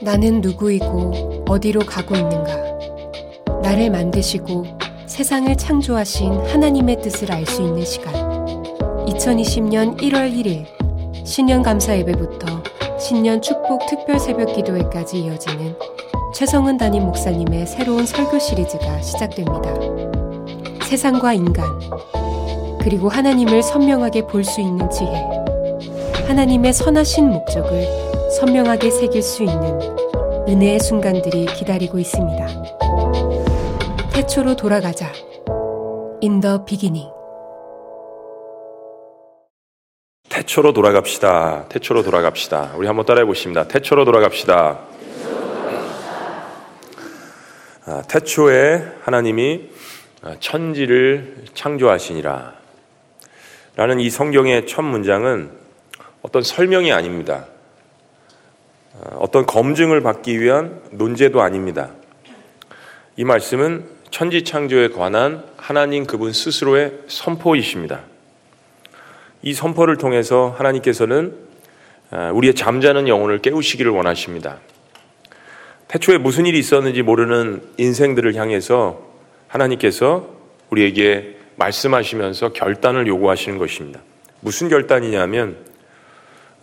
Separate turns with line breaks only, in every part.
나는 누구이고 어디로 가고 있는가? 나를 만드시고 세상을 창조하신 하나님의 뜻을 알 수 있는 시간. 2020년 1월 1일 신년 감사 예배부터 신년 축복 특별 새벽 기도회까지 이어지는 최성은 담임 목사님의 새로운 설교 시리즈가 시작됩니다. 세상과 인간, 그리고 하나님을 선명하게 볼 수 있는 지혜, 하나님의 선하신 목적을 선명하게 새길 수 있는 은혜의 순간들이 기다리고 있습니다. 태초로 돌아가자. The beginning.
태초로 돌아갑시다. 태초로 돌아갑시다. 우리 한번 따라해 보십니다. 태초로 돌아갑시다. 아, 태초에 하나님이 천지를 창조하시니라. 라는 이 성경의 첫 문장은 어떤 설명이 아닙니다. 아, 어떤 검증을 받기 위한 논제도 아닙니다. 이 말씀은 천지 창조에 관한 하나님 그분 스스로의 선포이십니다. 이 선포를 통해서 하나님께서는 아, 우리의 잠자는 영혼을 깨우시기를 원하십니다. 태초에 무슨 일이 있었는지 모르는 인생들을 향해서 하나님께서 우리에게 말씀하시면서 결단을 요구하시는 것입니다. 무슨 결단이냐면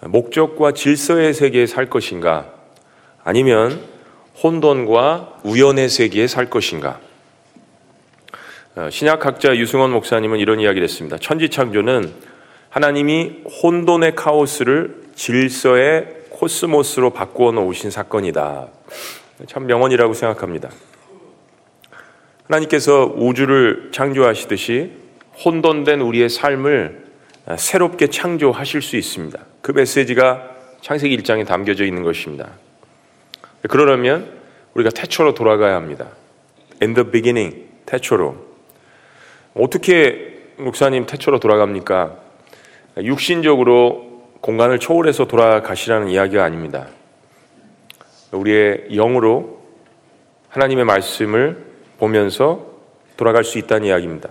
목적과 질서의 세계에 살 것인가 아니면 혼돈과 우연의 세계에 살 것인가 어, 신약학자 유승원 목사님은 이런 이야기를 했습니다. 천지창조는 하나님이 혼돈의 카오스를 질서의 코스모스로 바꾸어 놓으신 사건이다. 참 명언이라고 생각합니다. 하나님께서 우주를 창조하시듯이 혼돈된 우리의 삶을 새롭게 창조하실 수 있습니다. 그 메시지가 창세기 1장에 담겨져 있는 것입니다. 그러려면 우리가 태초로 돌아가야 합니다. In the beginning, 태초로. 어떻게 목사님 태초로 돌아갑니까? 육신적으로 공간을 초월해서 돌아가시라는 이야기가 아닙니다. 우리의 영으로 하나님의 말씀을 보면서 돌아갈 수 있다는 이야기입니다.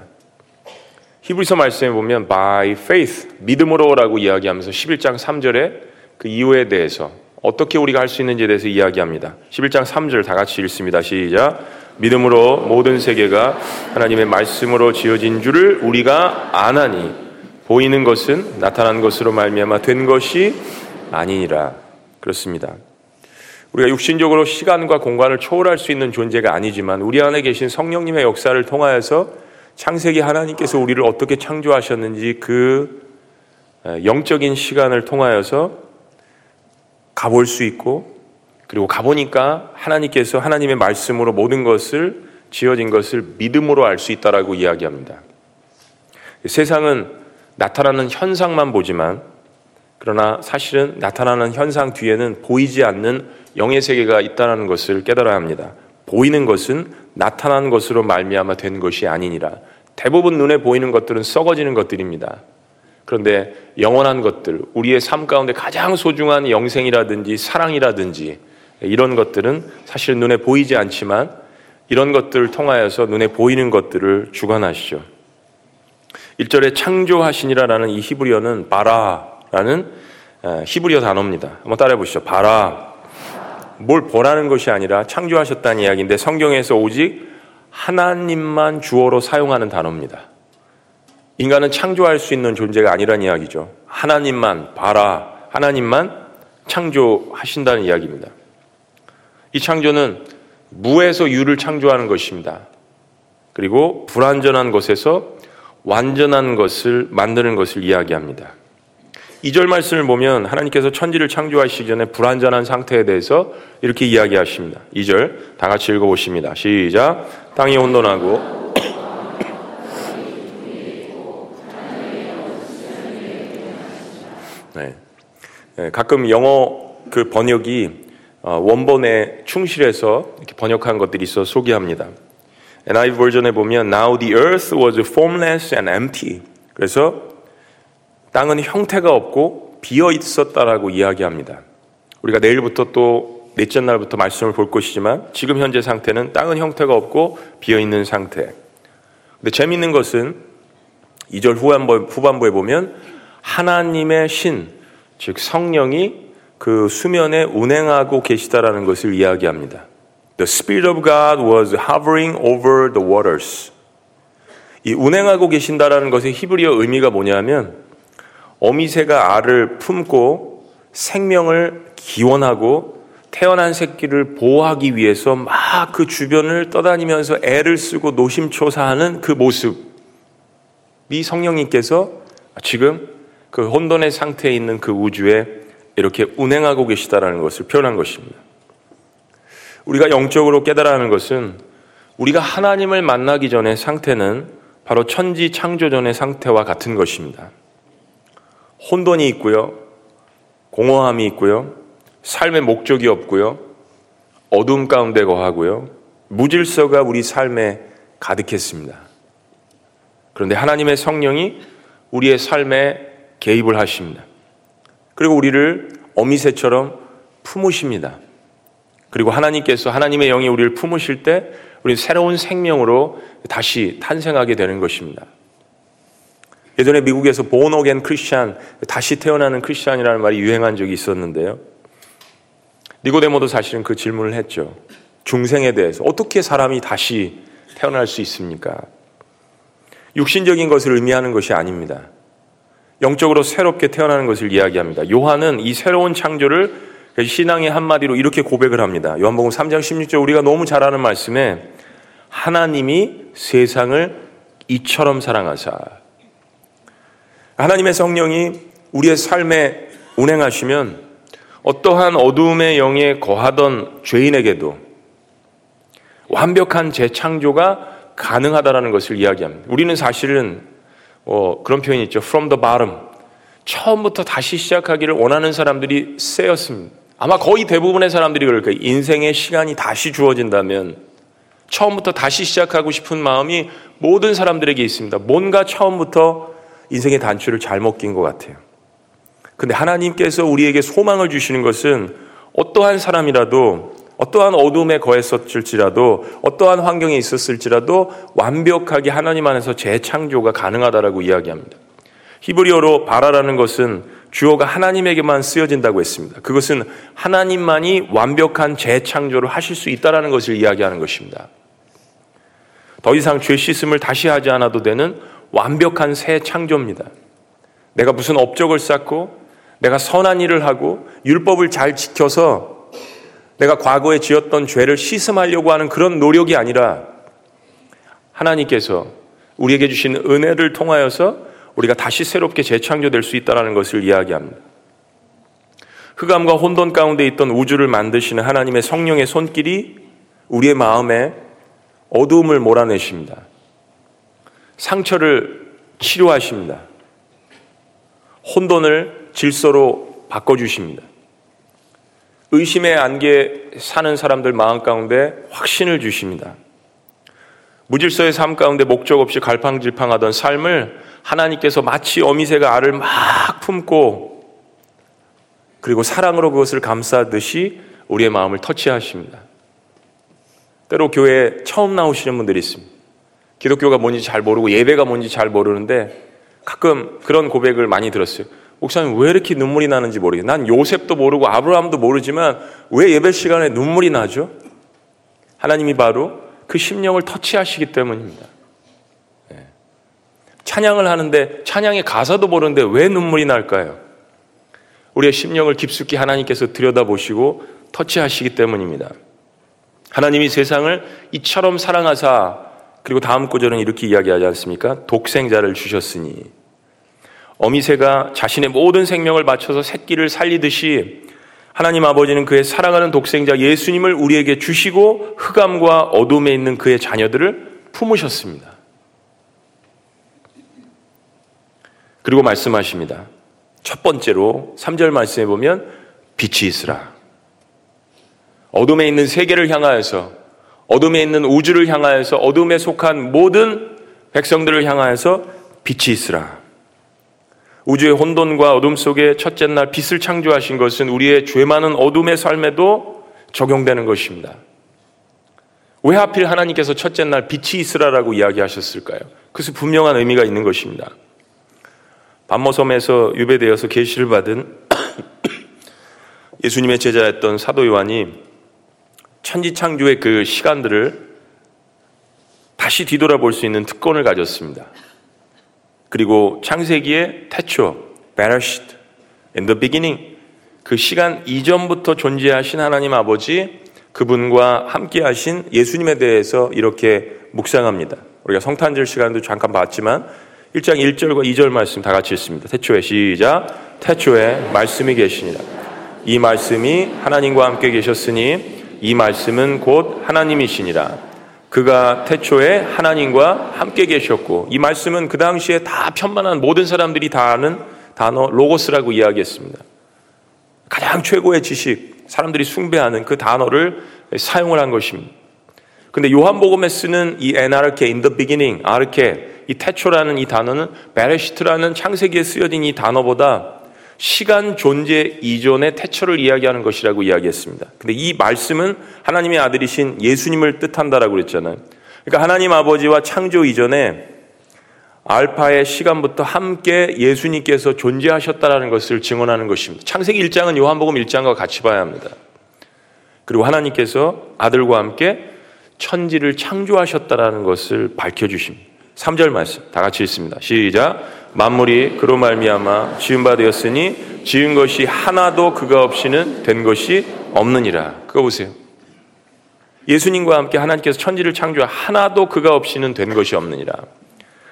히브리서 말씀에 보면 by faith 믿음으로라고 이야기하면서 11장 3절에 그 이유에 대해서 어떻게 우리가 할 수 있는지에 대해서 이야기합니다. 11장 3절 다 같이 읽습니다. 시작. 믿음으로 모든 세계가 하나님의 말씀으로 지어진 줄을 우리가 아나니 보이는 것은 나타난 것으로 말미암아 된 것이 아니니라. 그렇습니다. 우리가 육신적으로 시간과 공간을 초월할 수 있는 존재가 아니지만 우리 안에 계신 성령님의 역사를 통하여서 창세기 하나님께서 우리를 어떻게 창조하셨는지 그 영적인 시간을 통하여서 가볼 수 있고 그리고 가보니까 하나님께서 하나님의 말씀으로 모든 것을 지어진 것을 믿음으로 알 수 있다라고 이야기합니다. 세상은 나타나는 현상만 보지만 그러나 사실은 나타나는 현상 뒤에는 보이지 않는 영의 세계가 있다는 것을 깨달아야 합니다. 보이는 것은 나타난 것으로 말미암아 된 것이 아니니라. 대부분 눈에 보이는 것들은 썩어지는 것들입니다. 그런데 영원한 것들, 우리의 삶 가운데 가장 소중한 영생이라든지 사랑이라든지 이런 것들은 사실 눈에 보이지 않지만 이런 것들을 통하여서 눈에 보이는 것들을 주관하시죠. 1절에 창조하시니라라는 이 히브리어는 바라라는 히브리어 단어입니다. 한번 따라해 보시죠. 바라. 뭘 보라는 것이 아니라 창조하셨다는 이야기인데 성경에서 오직 하나님만 주어로 사용하는 단어입니다. 인간은 창조할 수 있는 존재가 아니란 이야기죠. 하나님만 봐라. 하나님만 창조하신다는 이야기입니다. 이 창조는 무에서 유를 창조하는 것입니다. 그리고 불완전한 것에서 완전한 것을 만드는 것을 이야기합니다. 2절 말씀을 보면 하나님께서 천지를 창조하시기 전에 불완전한 상태에 대해서 이렇게 이야기하십니다. 2절 다 같이 읽어보십니다. 시작. 땅이 혼돈하고 네. 네. 가끔 영어 그 번역이 어, 원본에 충실해서 이렇게 번역한 것들이 있어 소개합니다. NIV 버전에 보면 Now the earth was formless and empty. 그래서 땅은 형태가 없고 비어 있었다라고 이야기합니다. 우리가 내일부터 또 넷째 날부터 말씀을 볼 것이지만 지금 현재 상태는 땅은 형태가 없고 비어 있는 상태. 근데 재미있는 것은 2절 후반부, 후반부 에 보면 하나님의 신, 즉 성령이 그 수면에 운행하고 계시다라는 것을 이야기합니다. The Spirit of God was hovering over the waters. 이 운행하고 계신다라는 것의 히브리어 의미가 뭐냐면 어미새가 알을 품고 생명을 기원하고 태어난 새끼를 보호하기 위해서 막 그 주변을 떠다니면서 애를 쓰고 노심초사하는 그 모습이 성령님께서 지금 그 혼돈의 상태에 있는 그 우주에 이렇게 운행하고 계시다라는 것을 표현한 것입니다. 우리가 영적으로 깨달아 하는 것은 우리가 하나님을 만나기 전의 상태는 바로 천지 창조 전의 상태와 같은 것입니다. 혼돈이 있고요. 공허함이 있고요. 삶의 목적이 없고요. 어둠 가운데 거하고요. 무질서가 우리 삶에 가득했습니다. 그런데 하나님의 성령이 우리의 삶에 개입을 하십니다. 그리고 우리를 어미새처럼 품으십니다. 그리고 하나님께서 하나님의 영이 우리를 품으실 때 우리 새로운 생명으로 다시 탄생하게 되는 것입니다. 예전에 미국에서 보노겐 크리스찬, 다시 태어나는 크리스찬이라는 말이 유행한 적이 있었는데요. 니고데모도 사실은 그 질문을 했죠. 중생에 대해서 어떻게 사람이 다시 태어날 수 있습니까? 육신적인 것을 의미하는 것이 아닙니다. 영적으로 새롭게 태어나는 것을 이야기합니다. 요한은 이 새로운 창조를 신앙의 한마디로 이렇게 고백을 합니다. 요한복음 3장 16절 우리가 너무 잘 아는 말씀에 하나님이 세상을 이처럼 사랑하사 하나님의 성령이 우리의 삶에 운행하시면 어떠한 어두움의 영에 거하던 죄인에게도 완벽한 재창조가 가능하다라는 것을 이야기합니다. 우리는 사실은 어, 그런 표현이 있죠. From the bottom. 처음부터 다시 시작하기를 원하는 사람들이 세였습니다. 아마 거의 대부분의 사람들이 그럴 거예요. 인생의 시간이 다시 주어진다면 처음부터 다시 시작하고 싶은 마음이 모든 사람들에게 있습니다. 뭔가 처음부터 인생의 단추를 잘못 낀 것 같아요. 근데 하나님께서 우리에게 소망을 주시는 것은 어떠한 사람이라도 어떠한 어둠에 거했었을지라도 어떠한 환경에 있었을지라도 완벽하게 하나님 안에서 재창조가 가능하다라고 이야기합니다. 히브리어로 바라라는 것은 주어가 하나님에게만 쓰여진다고 했습니다. 그것은 하나님만이 완벽한 재창조를 하실 수 있다라는 것을 이야기하는 것입니다. 더 이상 죄 씻음을 다시 하지 않아도 되는 완벽한 새 창조입니다. 내가 무슨 업적을 쌓고 내가 선한 일을 하고 율법을 잘 지켜서 내가 과거에 지었던 죄를 씻음하려고 하는 그런 노력이 아니라 하나님께서 우리에게 주신 은혜를 통하여서 우리가 다시 새롭게 재창조될 수 있다는 것을 이야기합니다. 흑암과 혼돈 가운데 있던 우주를 만드시는 하나님의 성령의 손길이 우리의 마음에 어두움을 몰아내십니다. 상처를 치료하십니다. 혼돈을 질서로 바꿔주십니다. 의심의 안개 사는 사람들 마음 가운데 확신을 주십니다. 무질서의 삶 가운데 목적 없이 갈팡질팡하던 삶을 하나님께서 마치 어미새가 알을 막 품고 그리고 사랑으로 그것을 감싸듯이 우리의 마음을 터치하십니다. 때로 교회에 처음 나오시는 분들이 있습니다. 기독교가 뭔지 잘 모르고 예배가 뭔지 잘 모르는데 가끔 그런 고백을 많이 들었어요. 목사님 왜 이렇게 눈물이 나는지 모르겠어요. 난 요셉도 모르고 아브라함도 모르지만 왜 예배 시간에 눈물이 나죠? 하나님이 바로 그 심령을 터치하시기 때문입니다. 찬양을 하는데 찬양의 가사도 모르는데 왜 눈물이 날까요? 우리의 심령을 깊숙이 하나님께서 들여다보시고 터치하시기 때문입니다. 하나님이 세상을 이처럼 사랑하사 그리고 다음 구절은 이렇게 이야기하지 않습니까? 독생자를 주셨으니 어미새가 자신의 모든 생명을 바쳐서 새끼를 살리듯이 하나님 아버지는 그의 사랑하는 독생자 예수님을 우리에게 주시고 흑암과 어둠에 있는 그의 자녀들을 품으셨습니다. 그리고 말씀하십니다. 첫 번째로 3절 말씀해 보면 빛이 있으라. 어둠에 있는 세계를 향하여서 어둠에 있는 우주를 향하여서 어둠에 속한 모든 백성들을 향하여서 빛이 있으라. 우주의 혼돈과 어둠 속에 첫째 날 빛을 창조하신 것은 우리의 죄 많은 어둠의 삶에도 적용되는 것입니다. 왜 하필 하나님께서 첫째 날 빛이 있으라라고 이야기하셨을까요? 그것은 분명한 의미가 있는 것입니다. 반모섬에서 유배되어서 계시를 받은 예수님의 제자였던 사도 요한이 천지창조의 그 시간들을 다시 뒤돌아볼 수 있는 특권을 가졌습니다. 그리고 창세기의 태초, 베라시트, in the beginning, 그 시간 이전부터 존재하신 하나님 아버지, 그분과 함께 하신 예수님에 대해서 이렇게 묵상합니다. 우리가 성탄절 시간도 잠깐 봤지만 1장 1절과 2절 말씀 다 같이 읽습니다. 태초에 시작. 태초에 말씀이 계시니라. 이 말씀이 하나님과 함께 계셨으니 이 말씀은 곧 하나님이시니라. 그가 태초에 하나님과 함께 계셨고 이 말씀은 그 당시에 다 편만한 모든 사람들이 다 아는 단어 로고스라고 이야기했습니다. 가장 최고의 지식, 사람들이 숭배하는 그 단어를 사용을 한 것입니다. 근데 요한복음에 쓰는 이 에나르케, in the beginning, 아르케, 이 태초라는 이 단어는 베레시트라는 창세기에 쓰여진 이 단어보다 시간 존재 이전의 태초를 이야기하는 것이라고 이야기했습니다. 근데 이 말씀은 하나님의 아들이신 예수님을 뜻한다라고 그랬잖아요. 그러니까 하나님 아버지와 창조 이전에 알파의 시간부터 함께 예수님께서 존재하셨다라는 것을 증언하는 것입니다. 창세기 1장은 요한복음 1장과 같이 봐야 합니다. 그리고 하나님께서 아들과 함께 천지를 창조하셨다라는 것을 밝혀 주십니다. 3절 말씀 다 같이 읽습니다. 시작. 만물이 그로 말미암아 지은 바 되었으니 지은 것이 하나도 그가 없이는 된 것이 없느니라. 그거 보세요. 예수님과 함께 하나님께서 천지를 창조 하나도 그가 없이는 된 것이 없느니라.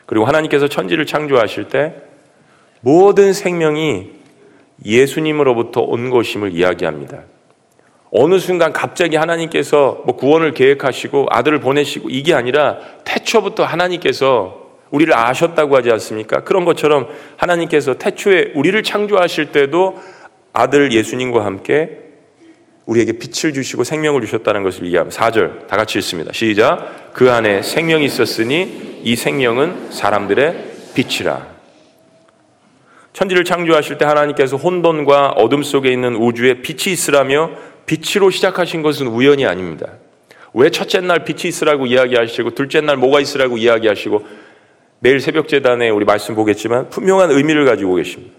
그리고 하나님께서 천지를 창조하실 때 모든 생명이 예수님으로부터 온 것임을 이야기합니다. 어느 순간 갑자기 하나님께서 뭐 구원을 계획하시고 아들을 보내시고 이게 아니라 태초부터 하나님께서 우리를 아셨다고 하지 않습니까? 그런 것처럼 하나님께서 태초에 우리를 창조하실 때도 아들 예수님과 함께 우리에게 빛을 주시고 생명을 주셨다는 것을 이해합니다. 4절 다 같이 읽습니다. 시작. 그 안에 생명이 있었으니 이 생명은 사람들의 빛이라. 천지를 창조하실 때 하나님께서 혼돈과 어둠 속에 있는 우주에 빛이 있으라며 빛으로 시작하신 것은 우연이 아닙니다. 왜 첫째 날 빛이 있으라고 이야기하시고 둘째 날 뭐가 있으라고 이야기하시고 내일 새벽 재단에 우리 말씀 보겠지만 분명한 의미를 가지고 계십니다.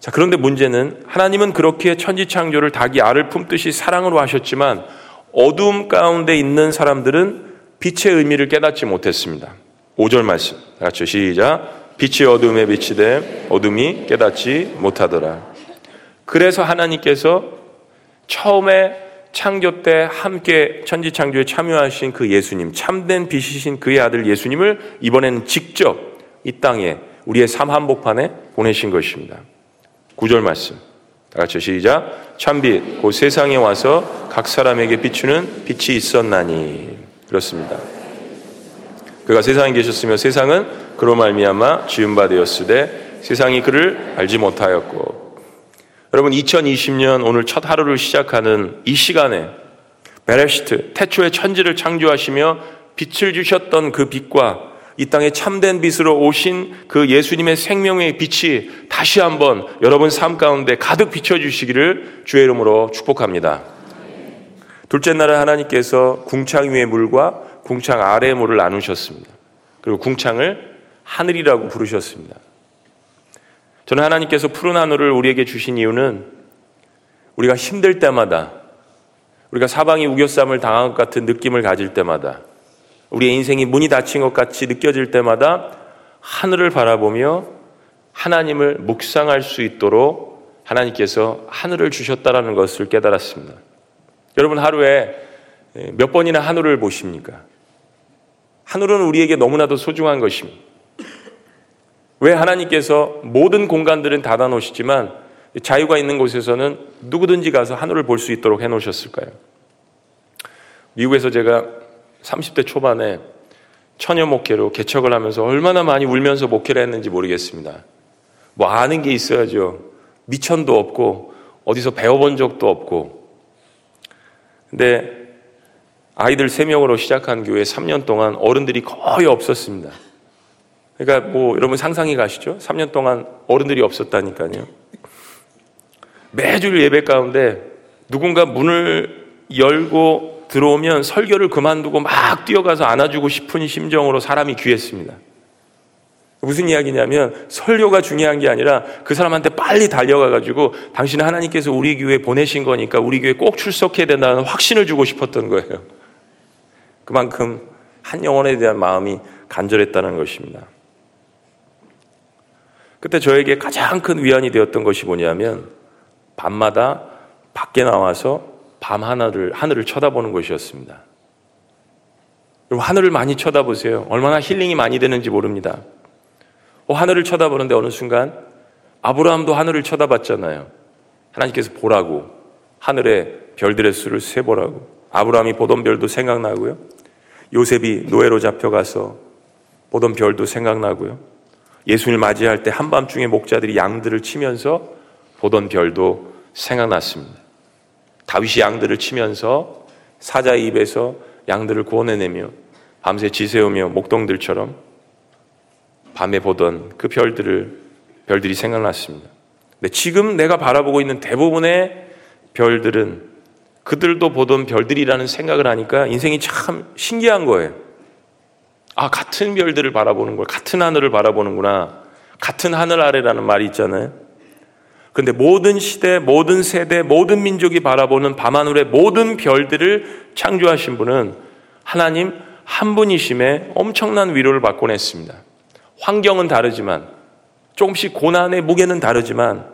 자, 그런데 문제는 하나님은 그렇게 천지 창조를 닭이 알을 품듯이 사랑으로 하셨지만 어둠 가운데 있는 사람들은 빛의 의미를 깨닫지 못했습니다. 5절 말씀. 같이 시작. 빛이 어둠에 돼 어둠이 깨닫지 못하더라. 그래서 하나님께서 처음에 창조 때 함께 천지 창조에 참여하신 그 예수님, 참된 빛이신 그의 아들 예수님을 이번에는 직접 이 땅에 우리의 삶 한복판에 보내신 것입니다. 구절 말씀. 다 같이 시작. 참빛, 그 세상에 와서 각 사람에게 비추는 빛이 있었나니. 그렇습니다. 그가 세상에 계셨으며 세상은 그로 말미암아 지은 바 되었으되 세상이 그를 알지 못하였고 여러분 2020년 오늘 첫 하루를 시작하는 이 시간에 베레시트 태초의 천지를 창조하시며 빛을 주셨던 그 빛과 이 땅에 참된 빛으로 오신 그 예수님의 생명의 빛이 다시 한번 여러분 삶 가운데 가득 비춰주시기를 주의 이름으로 축복합니다. 둘째 날에 하나님께서 궁창 위의 물과 궁창 아래의 물을 나누셨습니다. 그리고 궁창을 하늘이라고 부르셨습니다. 저는 하나님께서 푸른 하늘을 우리에게 주신 이유는 우리가 힘들 때마다 우리가 사방이 우겨쌈을 당한 것 같은 느낌을 가질 때마다 우리의 인생이 문이 닫힌 것 같이 느껴질 때마다 하늘을 바라보며 하나님을 묵상할 수 있도록 하나님께서 하늘을 주셨다라는 것을 깨달았습니다. 여러분 하루에 몇 번이나 하늘을 보십니까? 하늘은 우리에게 너무나도 소중한 것입니다. 왜 하나님께서 모든 공간들은 닫아 놓으시지만 자유가 있는 곳에서는 누구든지 가서 하늘을 볼 수 있도록 해 놓으셨을까요? 미국에서 제가 30대 초반에 처녀 목회로 개척을 하면서 얼마나 많이 울면서 목회를 했는지 모르겠습니다. 뭐 아는 게 있어야죠. 미천도 없고 어디서 배워본 적도 없고. 근데 아이들 3명으로 시작한 교회 3년 동안 어른들이 거의 없었습니다. 그러니까 뭐 여러분 상상이 가시죠? 3년 동안 어른들이 없었다니까요. 매주 예배 가운데 누군가 문을 열고 들어오면 설교를 그만두고 막 뛰어가서 안아주고 싶은 심정으로 사람이 귀했습니다. 무슨 이야기냐면 설교가 중요한 게 아니라 그 사람한테 빨리 달려가 가지고 당신은 하나님께서 우리 교회에 보내신 거니까 우리 교회에 꼭 출석해야 된다는 확신을 주고 싶었던 거예요. 그만큼 한 영혼에 대한 마음이 간절했다는 것입니다. 그때 저에게 가장 큰 위안이 되었던 것이 뭐냐면 밤마다 밖에 나와서 밤 하늘을 하늘을 쳐다보는 것이었습니다. 여러분 하늘을 많이 쳐다보세요. 얼마나 힐링이 많이 되는지 모릅니다. 어, 하늘을 쳐다보는데 어느 순간 아브라함도 하늘을 쳐다봤잖아요. 하나님께서 보라고 하늘의 별들의 수를 세보라고 아브라함이 보던 별도 생각나고요. 요셉이 노예로 잡혀가서 보던 별도 생각나고요. 예수님을 맞이할 때 한밤중에 목자들이 양들을 치면서 보던 별도 생각났습니다. 다윗이 양들을 치면서 사자의 입에서 양들을 구원해내며 밤새 지새우며 목동들처럼 밤에 보던 그 별들을 별들이 생각났습니다. 근데 지금 내가 바라보고 있는 대부분의 별들은 그들도 보던 별들이라는 생각을 하니까 인생이 참 신기한 거예요. 아, 같은 별들을 바라보는 걸, 같은 하늘을 바라보는구나. 같은 하늘 아래라는 말이 있잖아요. 근데 모든 시대, 모든 세대, 모든 민족이 바라보는 밤하늘의 모든 별들을 창조하신 분은 하나님 한 분이심에 엄청난 위로를 받곤 했습니다. 환경은 다르지만 조금씩 고난의 무게는 다르지만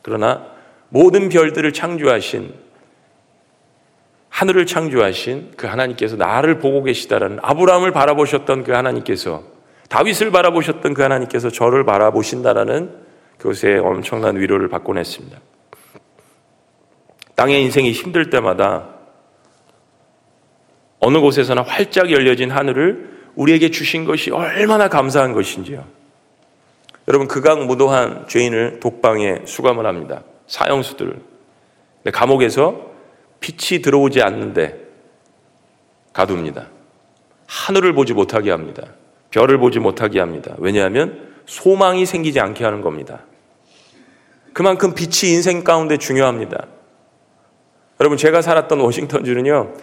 그러나 모든 별들을 창조하신 하늘을 창조하신 그 하나님께서 나를 보고 계시다라는 아브라함을 바라보셨던 그 하나님께서 다윗을 바라보셨던 그 하나님께서 저를 바라보신다라는 그것에 엄청난 위로를 받곤 했습니다. 땅의 인생이 힘들 때마다 어느 곳에서나 활짝 열려진 하늘을 우리에게 주신 것이 얼마나 감사한 것인지요. 여러분 극악 무도한 죄인을 독방에 수감을 합니다. 사형수들. 감옥에서 빛이 들어오지 않는데 가둡니다. 하늘을 보지 못하게 합니다. 별을 보지 못하게 합니다. 왜냐하면 소망이 생기지 않게 하는 겁니다. 그만큼 빛이 인생 가운데 중요합니다. 여러분 제가 살았던 워싱턴주는요.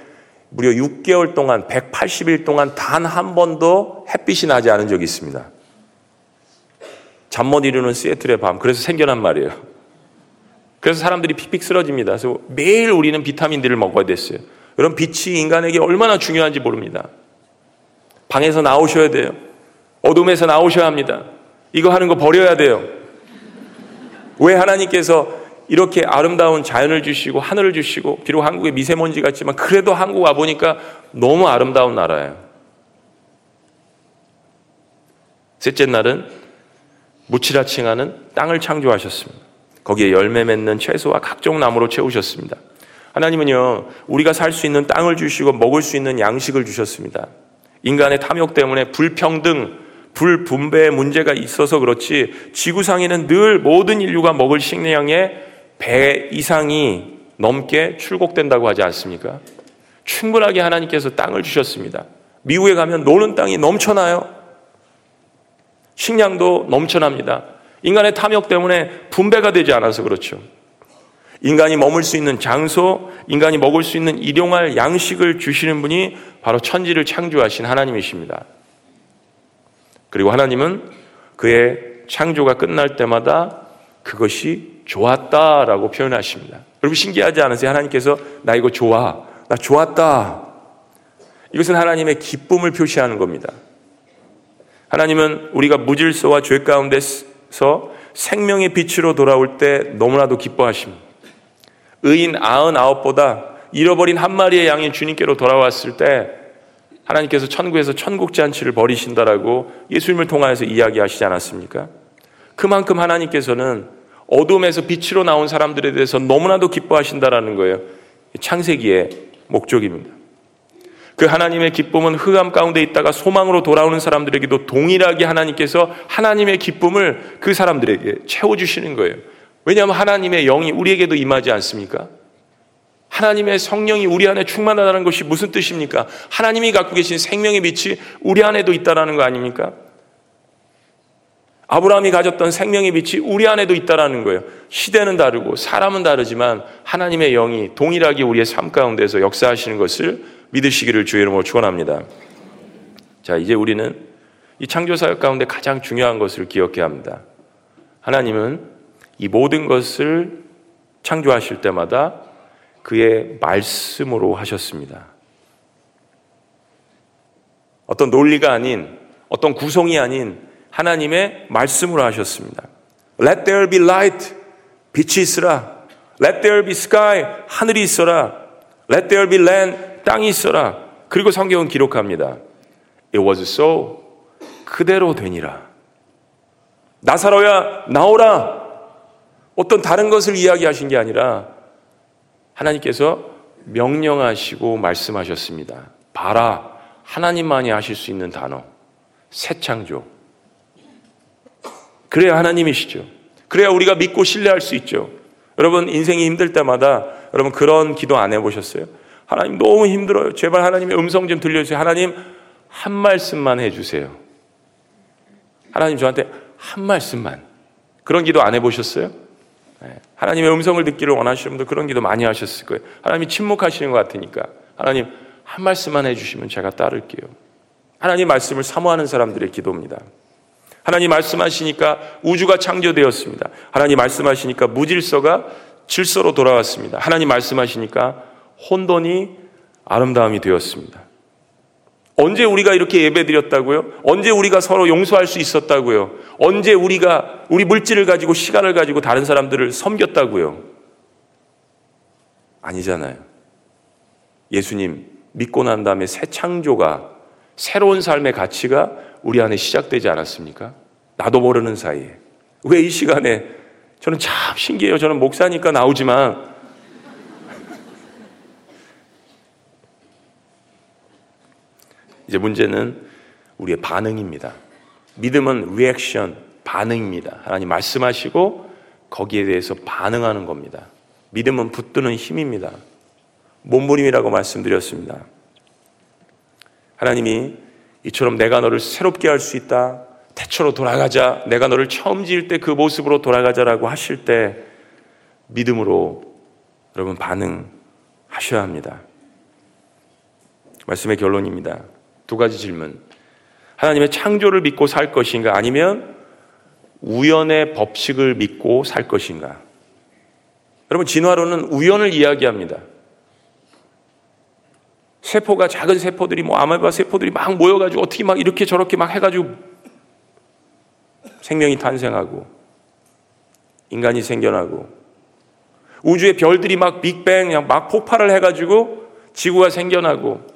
무려 6개월 동안 180일 동안 단 한 번도 햇빛이 나지 않은 적이 있습니다. 잠 못 이루는 시애틀의 밤. 그래서 생겨난 말이에요. 그래서 사람들이 픽픽 쓰러집니다. 그래서 매일 우리는 비타민들을 먹어야 됐어요. 여러분 빛이 인간에게 얼마나 중요한지 모릅니다. 방에서 나오셔야 돼요. 어둠에서 나오셔야 합니다. 이거 하는 거 버려야 돼요. 왜 하나님께서 이렇게 아름다운 자연을 주시고 하늘을 주시고 비록 한국에 미세먼지 같지만 그래도 한국 와 보니까 너무 아름다운 나라예요. 셋째 날은 무치라 칭하는 땅을 창조하셨습니다. 거기에 열매 맺는 채소와 각종 나무로 채우셨습니다. 하나님은요, 우리가 살 수 있는 땅을 주시고 먹을 수 있는 양식을 주셨습니다. 인간의 탐욕 때문에 불평등, 불분배의 문제가 있어서 그렇지 지구상에는 늘 모든 인류가 먹을 식량의 배 이상이 넘게 출곡된다고 하지 않습니까? 충분하게 하나님께서 땅을 주셨습니다. 미국에 가면 노는 땅이 넘쳐나요. 식량도 넘쳐납니다. 인간의 탐욕 때문에 분배가 되지 않아서 그렇죠. 인간이 머물 수 있는 장소, 인간이 먹을 수 있는 일용할 양식을 주시는 분이 바로 천지를 창조하신 하나님이십니다. 그리고 하나님은 그의 창조가 끝날 때마다 그것이 좋았다라고 표현하십니다. 여러분 신기하지 않으세요? 하나님께서 나 이거 좋아. 나 좋았다. 이것은 하나님의 기쁨을 표시하는 겁니다. 하나님은 우리가 무질서와 죄 가운데 서 생명의 빛으로 돌아올 때 너무나도 기뻐하십니다. 의인 아흔 아홉보다 잃어버린 한 마리의 양이 주님께로 돌아왔을 때 하나님께서 천국에서 천국 잔치를 벌이신다라고 예수님을 통하여서 이야기하시지 않았습니까? 그만큼 하나님께서는 어둠에서 빛으로 나온 사람들에 대해서 너무나도 기뻐하신다라는 거예요. 창세기의 목적입니다. 그 하나님의 기쁨은 흑암 가운데 있다가 소망으로 돌아오는 사람들에게도 동일하게 하나님께서 하나님의 기쁨을 그 사람들에게 채워주시는 거예요. 왜냐하면 하나님의 영이 우리에게도 임하지 않습니까? 하나님의 성령이 우리 안에 충만하다는 것이 무슨 뜻입니까? 하나님이 갖고 계신 생명의 빛이 우리 안에도 있다라는 거 아닙니까? 아브라함이 가졌던 생명의 빛이 우리 안에도 있다라는 거예요. 시대는 다르고 사람은 다르지만 하나님의 영이 동일하게 우리의 삶 가운데서 역사하시는 것을 믿으시기를 주의 이름으로 축원합니다. 자, 이제 우리는 이 창조 사역 가운데 가장 중요한 것을 기억해야 합니다. 하나님은 이 모든 것을 창조하실 때마다 그의 말씀으로 하셨습니다. 어떤 논리가 아닌 어떤 구성이 아닌 하나님의 말씀으로 하셨습니다. Let there be light. 빛이 있으라. Let there be sky. 하늘이 있어라. Let there be land. 땅이 있어라. 그리고 성경은 기록합니다. It was so. 그대로 되니라. 나사로야, 나오라. 어떤 다른 것을 이야기하신 게 아니라 하나님께서 명령하시고 말씀하셨습니다. 봐라. 하나님만이 하실 수 있는 단어. 새 창조. 그래야 하나님이시죠. 그래야 우리가 믿고 신뢰할 수 있죠. 여러분, 인생이 힘들 때마다 여러분 그런 기도 안 해보셨어요? 하나님 너무 힘들어요. 제발 하나님의 음성 좀 들려주세요. 하나님 한 말씀만 해주세요. 하나님 저한테 한 말씀만. 그런 기도 안 해보셨어요? 네. 하나님의 음성을 듣기를 원하시는 분들 그런 기도 많이 하셨을 거예요. 하나님이 침묵하시는 것 같으니까. 하나님 한 말씀만 해주시면 제가 따를게요. 하나님 말씀을 사모하는 사람들의 기도입니다. 하나님 말씀하시니까 우주가 창조되었습니다. 하나님 말씀하시니까 무질서가 질서로 돌아왔습니다. 하나님 말씀하시니까 혼돈이 아름다움이 되었습니다. 언제 우리가 이렇게 예배 드렸다고요? 언제 우리가 서로 용서할 수 있었다고요? 언제 우리가 우리 물질을 가지고 시간을 가지고 다른 사람들을 섬겼다고요? 아니잖아요. 예수님 믿고 난 다음에 새 창조가 새로운 삶의 가치가 우리 안에 시작되지 않았습니까? 나도 모르는 사이에. 왜 이 시간에 저는 참 신기해요. 저는 목사니까 나오지만 이제 문제는 우리의 반응입니다. 믿음은 리액션, 반응입니다. 하나님 말씀하시고 거기에 대해서 반응하는 겁니다. 믿음은 붙드는 힘입니다. 몸부림이라고 말씀드렸습니다. 하나님이 이처럼 내가 너를 새롭게 할 수 있다. 태초로 돌아가자. 내가 너를 처음 지을 때 그 모습으로 돌아가자라고 하실 때 믿음으로 여러분 반응하셔야 합니다. 말씀의 결론입니다. 두 가지 질문. 하나님의 창조를 믿고 살 것인가 아니면 우연의 법칙을 믿고 살 것인가? 여러분 진화론은 우연을 이야기합니다. 세포가 작은 세포들이 뭐 아메바 세포들이 막 모여가지고 어떻게 막 이렇게 저렇게 막 해가지고 생명이 탄생하고 인간이 생겨나고 우주의 별들이 막 빅뱅 막 폭발을 해가지고 지구가 생겨나고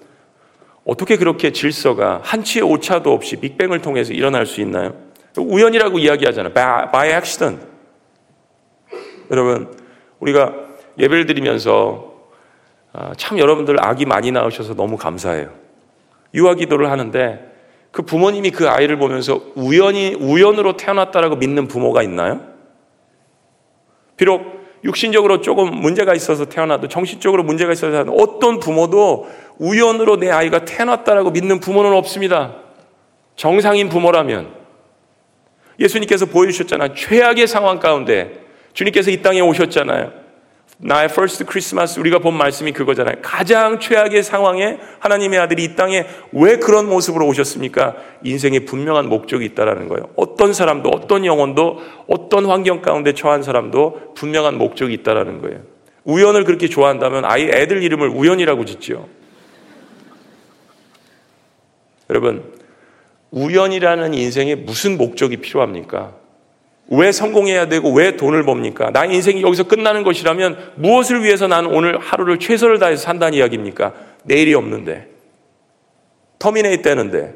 어떻게 그렇게 질서가 한치의 오차도 없이 빅뱅을 통해서 일어날 수 있나요? 우연이라고 이야기하잖아요. by accident. 여러분, 우리가 예배를 드리면서 아, 참 여러분들 아기 많이 낳으셔서 너무 감사해요. 유아 기도를 하는데 그 부모님이 그 아이를 보면서 우연히 우연으로 태어났다라고 믿는 부모가 있나요? 비록 육신적으로 조금 문제가 있어서 태어나도 정신적으로 문제가 있어서 어떤 부모도 우연으로 내 아이가 태어났다라고 믿는 부모는 없습니다. 정상인 부모라면 예수님께서 보여주셨잖아요. 최악의 상황 가운데 주님께서 이 땅에 오셨잖아요. 나의 first Christmas 우리가 본 말씀이 그거잖아요. 가장 최악의 상황에 하나님의 아들이 이 땅에 왜 그런 모습으로 오셨습니까? 인생에 분명한 목적이 있다라는 거예요. 어떤 사람도 어떤 영혼도 어떤 환경 가운데 처한 사람도 분명한 목적이 있다라는 거예요. 우연을 그렇게 좋아한다면 아이 애들 이름을 우연이라고 짓지요. 여러분 우연이라는 인생에 무슨 목적이 필요합니까? 왜 성공해야 되고 왜 돈을 법니까? 나의 인생이 여기서 끝나는 것이라면 무엇을 위해서 나는 오늘 하루를 최선을 다해서 산다는 이야기입니까? 내일이 없는데. 터미네이 되는데.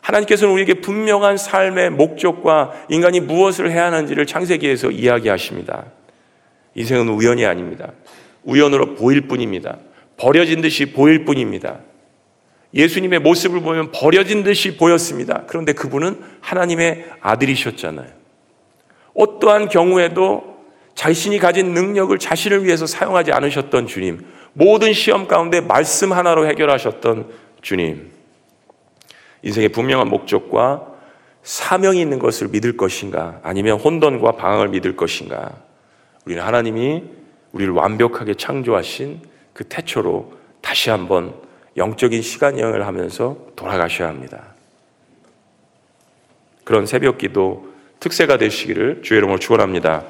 하나님께서는 우리에게 분명한 삶의 목적과 인간이 무엇을 해야 하는지를 창세기에서 이야기하십니다. 인생은 우연이 아닙니다. 우연으로 보일 뿐입니다. 버려진 듯이 보일 뿐입니다. 예수님의 모습을 보면 버려진 듯이 보였습니다. 그런데 그분은 하나님의 아들이셨잖아요. 어떠한 경우에도 자신이 가진 능력을 자신을 위해서 사용하지 않으셨던 주님, 모든 시험 가운데 말씀 하나로 해결하셨던 주님, 인생의 분명한 목적과 사명이 있는 것을 믿을 것인가, 아니면 혼돈과 방황을 믿을 것인가, 우리는 하나님이 우리를 완벽하게 창조하신 그 태초로 다시 한번 영적인 시간 여행을 하면서 돌아가셔야 합니다. 그런 새벽 기도 특세가 되시기를 주의 이름으로 축원합니다.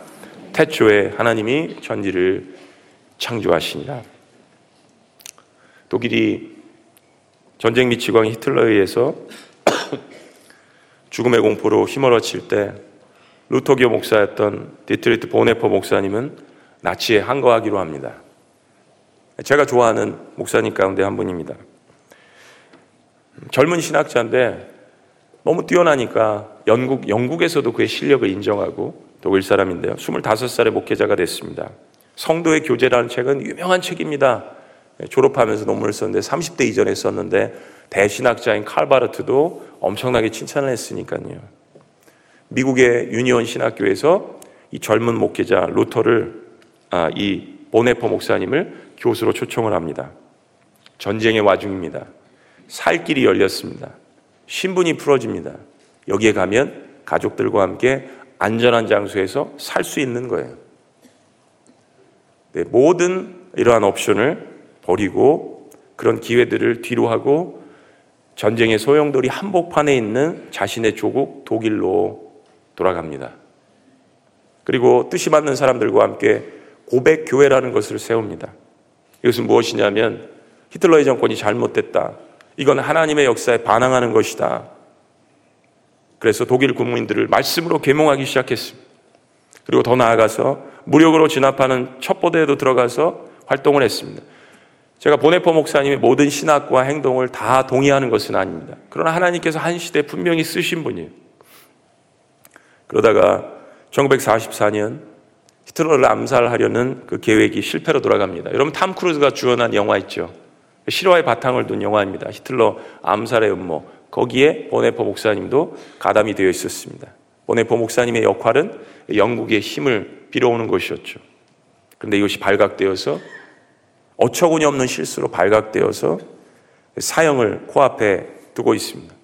태초에 하나님이 천지를 창조하시니라. 독일이 전쟁 및 지광 히틀러에 의해서 죽음의 공포로 휘몰아칠 때 루터교 목사였던 디트리히 본회퍼 목사님은 나치에 항거하기로 합니다. 제가 좋아하는 목사님 가운데 한 분입니다. 젊은 신학자인데 너무 뛰어나니까 영국, 영국에서도 그의 실력을 인정하고 독일 사람인데요. 25살의 목회자가 됐습니다. 성도의 교제라는 책은 유명한 책입니다. 졸업하면서 논문을 썼는데 30대 이전에 썼는데 대신학자인 칼 바르트도 엄청나게 칭찬을 했으니까요. 미국의 유니온 신학교에서 이 젊은 목회자 루터를 아, 이 보네퍼 목사님을 교수로 초청을 합니다. 전쟁의 와중입니다. 살 길이 열렸습니다. 신분이 풀어집니다. 여기에 가면 가족들과 함께 안전한 장소에서 살 수 있는 거예요. 네, 모든 이러한 옵션을 버리고 그런 기회들을 뒤로 하고 전쟁의 소용돌이 한복판에 있는 자신의 조국 독일로 돌아갑니다. 그리고 뜻이 맞는 사람들과 함께 고백 교회라는 것을 세웁니다. 이것은 무엇이냐면 히틀러의 정권이 잘못됐다. 이건 하나님의 역사에 반항하는 것이다. 그래서 독일 국민들을 말씀으로 계몽하기 시작했습니다. 그리고 더 나아가서 무력으로 진압하는 첩보대에도 들어가서 활동을 했습니다. 제가 보네퍼 목사님의 모든 신학과 행동을 다 동의하는 것은 아닙니다. 그러나 하나님께서 한 시대 분명히 쓰신 분이에요. 그러다가 1944년 히틀러를 암살하려는 그 계획이 실패로 돌아갑니다. 여러분 탐 크루즈가 주연한 영화 있죠. 실화의 바탕을 둔 영화입니다. 히틀러 암살의 음모. 거기에 보네퍼 목사님도 가담이 되어 있었습니다. 보네퍼 목사님의 역할은 영국의 힘을 빌어오는 것이었죠. 그런데 이것이 발각되어서 어처구니 없는 실수로 발각되어서 사형을 코앞에 두고 있습니다.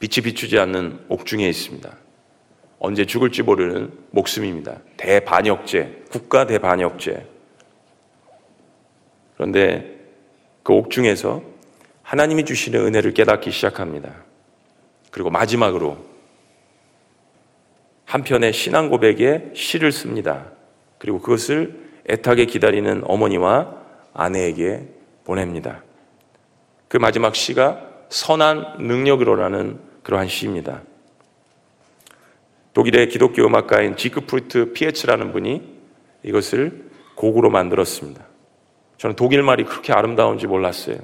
빛이 비추지 않는 옥중에 있습니다. 언제 죽을지 모르는 목숨입니다. 대반역죄, 국가 대반역죄. 그런데 그 옥중에서 하나님이 주시는 은혜를 깨닫기 시작합니다. 그리고 마지막으로 한편의 신앙 고백에 시를 씁니다. 그리고 그것을 애타게 기다리는 어머니와 아내에게 보냅니다. 그 마지막 시가 선한 능력으로라는 그러한 시입니다. 독일의 기독교 음악가인 지크프루트 피에츠라는 분이 이것을 곡으로 만들었습니다. 저는 독일 말이 그렇게 아름다운지 몰랐어요.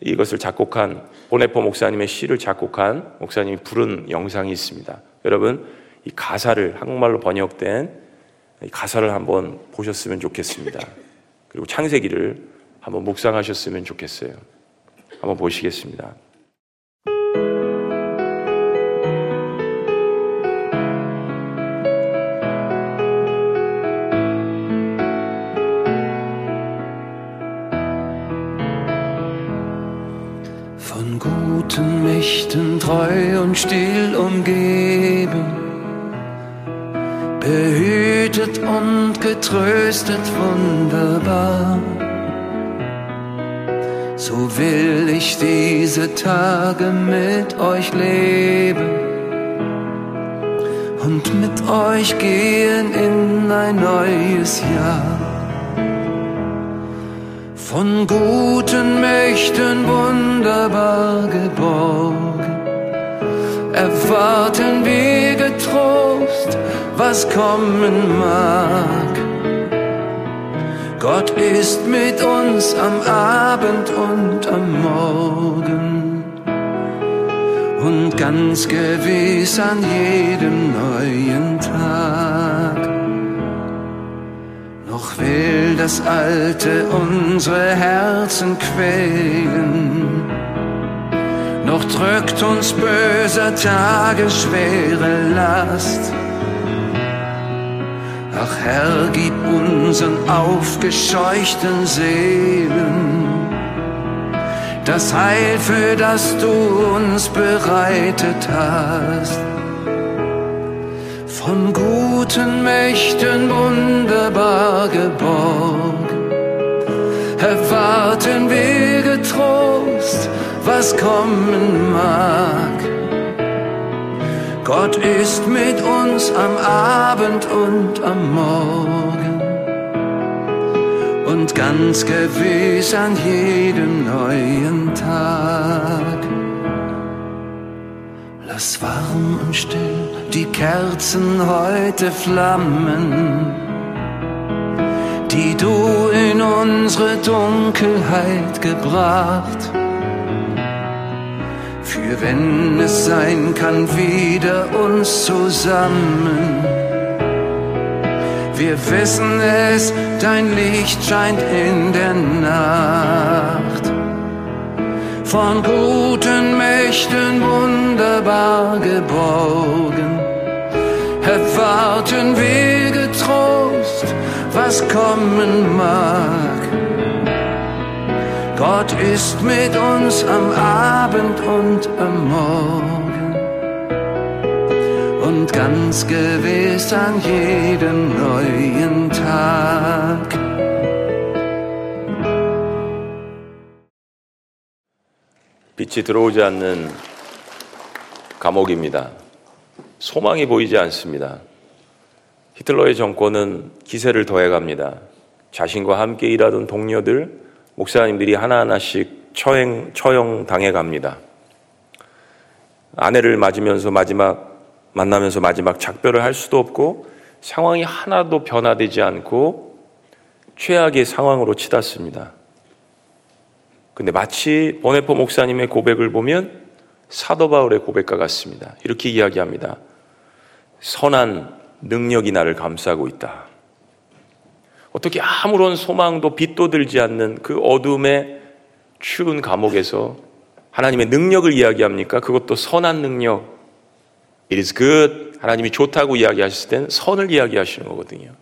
이것을 작곡한 본회퍼 목사님의 시를 작곡한 목사님이 부른 영상이 있습니다. 여러분 이 가사를 한국말로 번역된 가사를 한번 보셨으면 좋겠습니다. 그리고 창세기를 한번 묵상하셨으면 좋겠어요. 한번 보시겠습니다.
Mächten treu und still umgeben behütet und getröstet wunderbar. So will ich diese Tage mit euch leben und mit euch gehen in ein neues Jahr. Von guten Mächten wunderbar geborgen, erwarten wir getrost was kommen mag. Gott ist mit uns am Abend und am Morgen und ganz gewiss an jedem neuen Tag. Will das Alte unsere Herzen quälen, noch drückt uns böser Tage schwere Last. Ach Herr, gib unseren aufgescheuchten Seelen das Heil, für das du uns bereitet hast. Von guten Mächten wunderbar geborgen, erwarten wir getrost, was kommen mag. Gott ist mit uns am Abend und am Morgen und ganz gewiss an jedem neuen Tag. Lass warm und still die Kerzen heute flammen, die du in unsere Dunkelheit gebracht für wenn es sein kann, wieder uns zusammen. Wir wissen es, dein Licht scheint in der Nacht. Von guten Mächten wunderbar geborgen, erwarten wir getrost, was kommen mag. Gott ist mit uns am Abend und am Morgen und ganz gewiss an jedem neuen Tag.
빛이 들어오지 않는 감옥입니다. 소망이 보이지 않습니다. 히틀러의 정권은 기세를 더해갑니다. 자신과 함께 일하던 동료들, 목사님들이 하나하나씩 처형, 처형 당해 갑니다. 아내를 맞으면서 마지막, 만나면서 마지막 작별을 할 수도 없고 상황이 하나도 변화되지 않고 최악의 상황으로 치닫습니다. 근데 마치 보네포 목사님의 고백을 보면 사도 바울의 고백과 같습니다. 이렇게 이야기합니다. 선한 능력이 나를 감싸고 있다. 어떻게 아무런 소망도 빛도 들지 않는 그 어둠의 추운 감옥에서 하나님의 능력을 이야기합니까? 그것도 선한 능력. It is good. 하나님이 좋다고 이야기하실 땐 선을 이야기하시는 거거든요.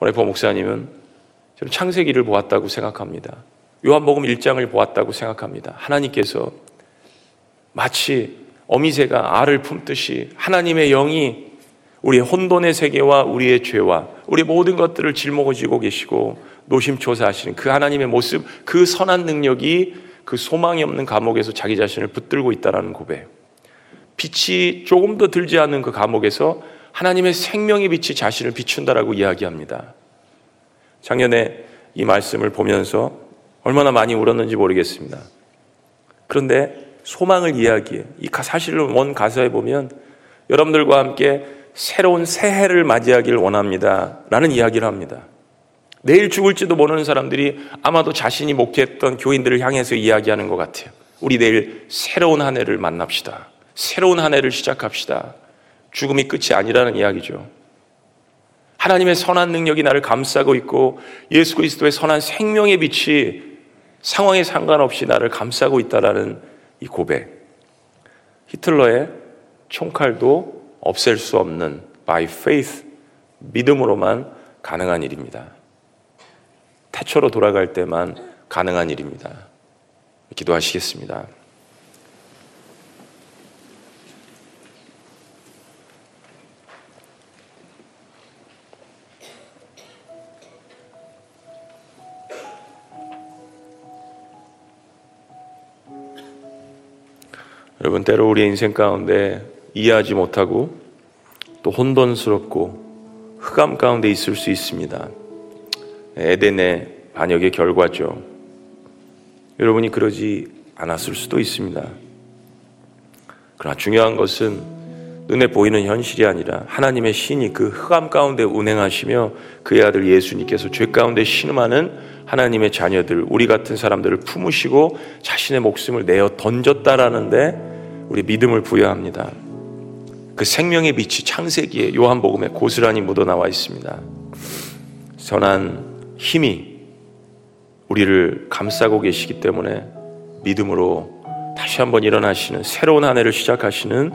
오네포 목사님은 저는 창세기를 보았다고 생각합니다. 요한복음 1장을 보았다고 생각합니다. 하나님께서 마치 어미새가 알을 품듯이 하나님의 영이 우리의 혼돈의 세계와 우리의 죄와 우리 모든 것들을 짊어지고 계시고 노심초사하시는 그 하나님의 모습, 그 선한 능력이 그 소망이 없는 감옥에서 자기 자신을 붙들고 있다라는 고백. 빛이 조금 더 들지 않는 그 감옥에서 하나님의 생명의 빛이 자신을 비춘다라고 이야기합니다. 작년에 이 말씀을 보면서 얼마나 많이 울었는지 모르겠습니다. 그런데 소망을 이야기해. 이 사실을 원 가사에 보면 여러분들과 함께 새로운 새해를 맞이하기를 원합니다. 라는 이야기를 합니다. 내일 죽을지도 모르는 사람들이 아마도 자신이 목회했던 교인들을 향해서 이야기하는 것 같아요. 우리 내일 새로운 한 해를 만납시다. 새로운 한 해를 시작합시다. 죽음이 끝이 아니라는 이야기죠. 하나님의 선한 능력이 나를 감싸고 있고 예수 그리스도의 선한 생명의 빛이 상황에 상관없이 나를 감싸고 있다라는 이 고백. 히틀러의 총칼도 없앨 수 없는 by faith 믿음으로만 가능한 일입니다. 태초로 돌아갈 때만 가능한 일입니다. 기도하시겠습니다. 여러분 때로 우리 인생 가운데 이해하지 못하고 또 혼돈스럽고 흑암 가운데 있을 수 있습니다. 에덴의 반역의 결과죠. 여러분이 그러지 않았을 수도 있습니다. 그러나 중요한 것은 눈에 보이는 현실이 아니라 하나님의 신이 그 흑암 가운데 운행하시며 그의 아들 예수님께서 죄 가운데 신음하는 하나님의 자녀들, 우리 같은 사람들을 품으시고 자신의 목숨을 내어 던졌다라는데 우리 믿음을 부여합니다. 그 생명의 빛이 창세기에 요한복음에 고스란히 묻어나와 있습니다. 선한 힘이 우리를 감싸고 계시기 때문에 믿음으로 다시 한번 일어나시는 새로운 한 해를 시작하시는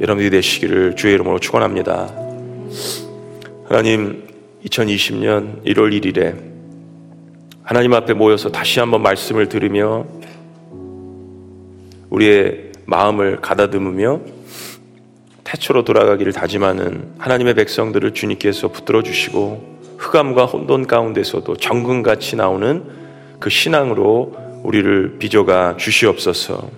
여러분들이 되시기를 주의 이름으로 축원합니다. 하나님 2020년 1월 1일에 하나님 앞에 모여서 다시 한번 말씀을 들으며 우리의 마음을 가다듬으며 태초로 돌아가기를 다짐하는 하나님의 백성들을 주님께서 붙들어 주시고 흑암과 혼돈 가운데서도 정금같이 나오는 그 신앙으로 우리를 빚어가 주시옵소서.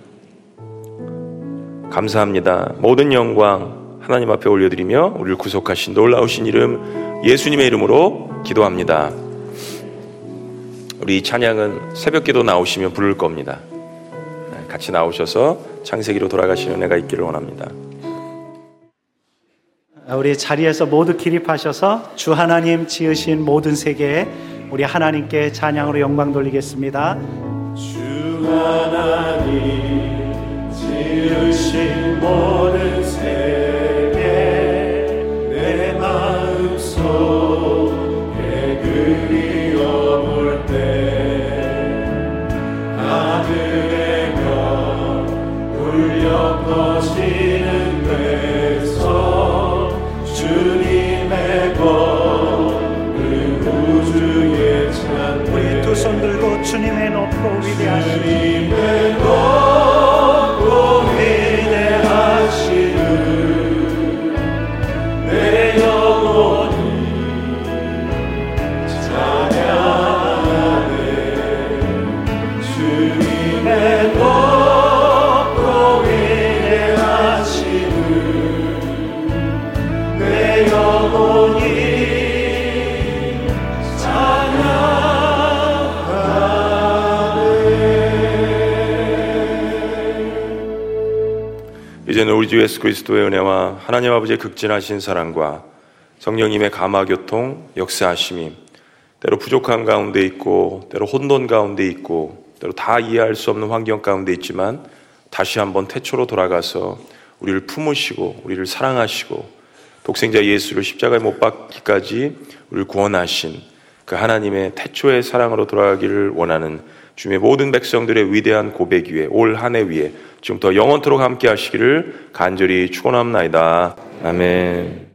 감사합니다. 모든 영광 하나님 앞에 올려드리며 우리를 구속하신 놀라우신 이름 예수님의 이름으로 기도합니다. 우리 찬양은 새벽 기도 나오시면 부를 겁니다. 네, 같이 나오셔서 창세기로 돌아가시는 은혜가 있기를 원합니다.
우리 자리에서 모두 기립하셔서 주 하나님 지으신 모든 세계에 우리 하나님께 찬양으로 영광 돌리겠습니다. 주 하나님 지으신 모든 주님
우리 주 예수 그리스도의 은혜와 하나님 아버지의 극진하신 사랑과 성령님의 감화교통, 역사하심이 때로 부족한 가운데 있고 때로 혼돈 가운데 있고 때로 다 이해할 수 없는 환경 가운데 있지만 다시 한번 태초로 돌아가서 우리를 품으시고 우리를 사랑하시고 독생자 예수를 십자가에 못 박기까지 우리를 구원하신 그 하나님의 태초의 사랑으로 돌아가기를 원하는 주님의 모든 백성들의 위대한 고백 위에 올 한 해 위에 지금부터 영원토록 함께 하시기를 간절히 축원합니다. 아멘.